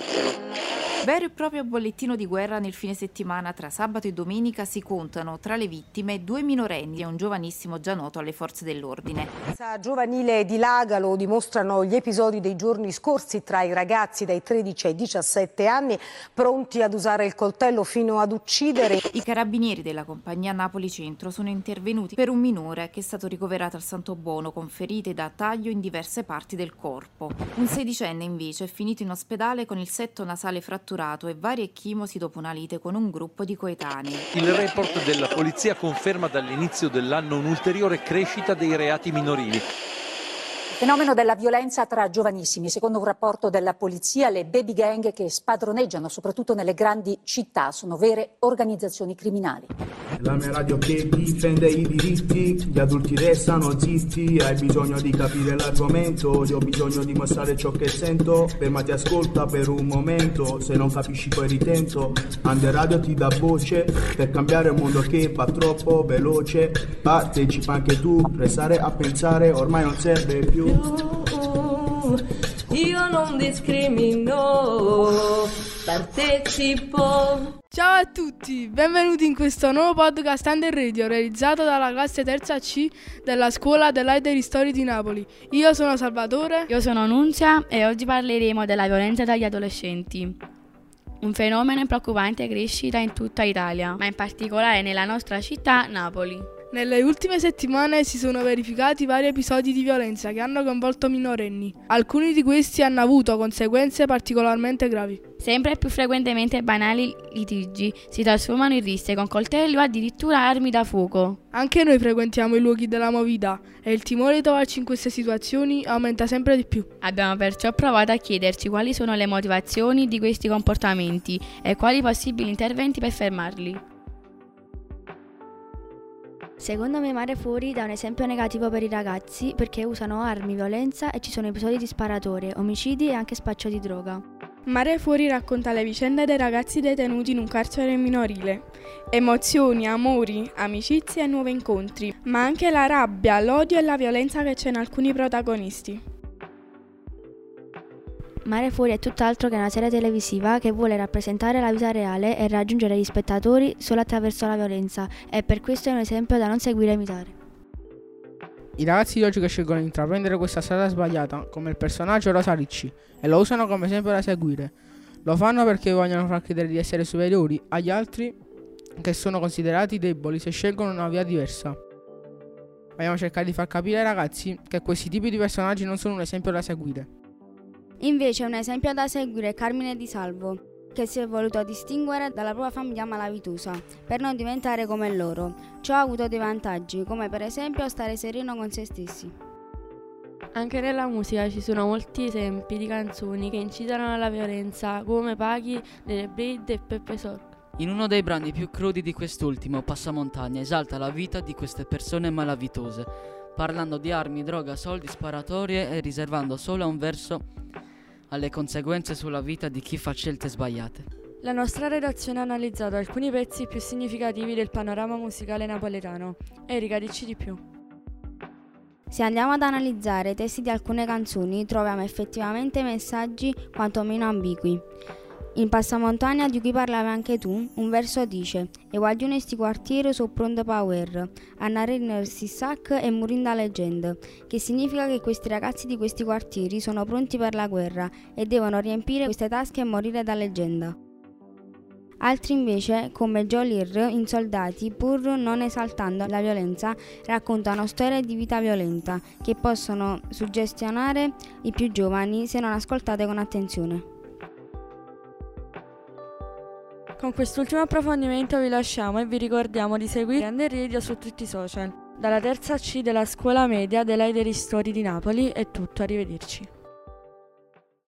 próxima. Vero e proprio bollettino di guerra nel fine settimana tra sabato e domenica si contano tra le vittime due minorenni e un giovanissimo già noto alle forze dell'ordine. La giovanile di Laga lo dimostrano gli episodi dei giorni scorsi tra i ragazzi dai 13 ai 17 anni pronti ad usare il coltello fino ad uccidere. I carabinieri della compagnia Napoli Centro sono intervenuti per un minore che è stato ricoverato al Santo Bono con ferite da taglio in diverse parti del corpo. Un sedicenne invece è finito in ospedale con il setto nasale fratturato catturato e vari ecchimosi dopo una lite con un gruppo di coetanei. Il report della polizia conferma dall'inizio dell'anno un'ulteriore crescita dei reati minorili. Fenomeno della violenza tra giovanissimi. Secondo un rapporto della polizia, le baby gang che spadroneggiano soprattutto nelle grandi città sono vere organizzazioni criminali. La mia radio che difende i diritti, gli adulti restano zitti, hai bisogno di capire l'argomento, io ho bisogno di mostrare ciò che sento, fermati ascolta per un momento, se non capisci poi ritento, Ande Radio ti dà voce, per cambiare un mondo che va troppo veloce, partecipa anche tu, restare a pensare ormai non serve più io non discrimino, partecipo. Ciao a tutti, benvenuti in questo nuovo podcast Under Radio realizzato dalla classe terza C della scuola dell'Aider Story di Napoli. Io sono Salvatore. Io sono Nunzia e oggi parleremo della violenza dagli adolescenti. Un fenomeno in preoccupante crescita in tutta Italia, ma in particolare nella nostra città, Napoli. Nelle ultime settimane si sono verificati vari episodi di violenza che hanno coinvolto minorenni. Alcuni di questi hanno avuto conseguenze particolarmente gravi. Sempre più frequentemente banali litigi si trasformano in risse con coltelli o addirittura armi da fuoco. Anche noi frequentiamo i luoghi della movida e il timore di trovarci in queste situazioni aumenta sempre di più. Abbiamo perciò provato a chiederci quali sono le motivazioni di questi comportamenti e quali possibili interventi per fermarli. Secondo me Mare Fuori dà un esempio negativo per i ragazzi perché usano armi, violenza e ci sono episodi di sparatorie, omicidi e anche spaccio di droga. Mare Fuori racconta le vicende dei ragazzi detenuti in un carcere minorile. Emozioni, amori, amicizie e nuovi incontri, ma anche la rabbia, l'odio e la violenza che c'è in alcuni protagonisti. Mare Fuori è tutt'altro che una serie televisiva che vuole rappresentare la vita reale e raggiungere gli spettatori solo attraverso la violenza e per questo è un esempio da non seguire e imitare. I ragazzi di oggi che scelgono di intraprendere questa strada sbagliata, come il personaggio Rosa Ricci, e lo usano come esempio da seguire, lo fanno perché vogliono far credere di essere superiori agli altri che sono considerati deboli se scelgono una via diversa. Vogliamo cercare di far capire ai ragazzi che questi tipi di personaggi non sono un esempio da seguire. Invece un esempio da seguire è Carmine Di Salvo, che si è voluto distinguere dalla propria famiglia malavitosa per non diventare come loro. Ciò ha avuto dei vantaggi, come per esempio stare sereno con se stessi. Anche nella musica ci sono molti esempi di canzoni che incitano alla violenza, come Paghi delle Blade e Peppe Sorg. In uno dei brani più crudi di quest'ultimo, Passamontagna esalta la vita di queste persone malavitose, parlando di armi, droga, soldi, sparatorie e riservando solo un verso alle conseguenze sulla vita di chi fa scelte sbagliate. La nostra redazione ha analizzato alcuni pezzi più significativi del panorama musicale napoletano. Erika, dici di più. Se andiamo ad analizzare i testi di alcune canzoni, troviamo effettivamente messaggi quantomeno ambigui. In Passamontagna, di cui parlavi anche tu, un verso dice E guaglione sti quartieri so pronto power, andare nel Sissac e morire da leggenda, che significa che questi ragazzi di questi quartieri sono pronti per la guerra e devono riempire queste tasche e morire da leggenda. Altri invece, come Jolir in Soldati, pur non esaltando la violenza, raccontano storie di vita violenta che possono suggestionare i più giovani se non ascoltate con attenzione. Con quest'ultimo approfondimento vi lasciamo e vi ricordiamo di seguire Under Radio su tutti i social. Dalla terza C della scuola media dell'Aider Story di Napoli è tutto, arrivederci.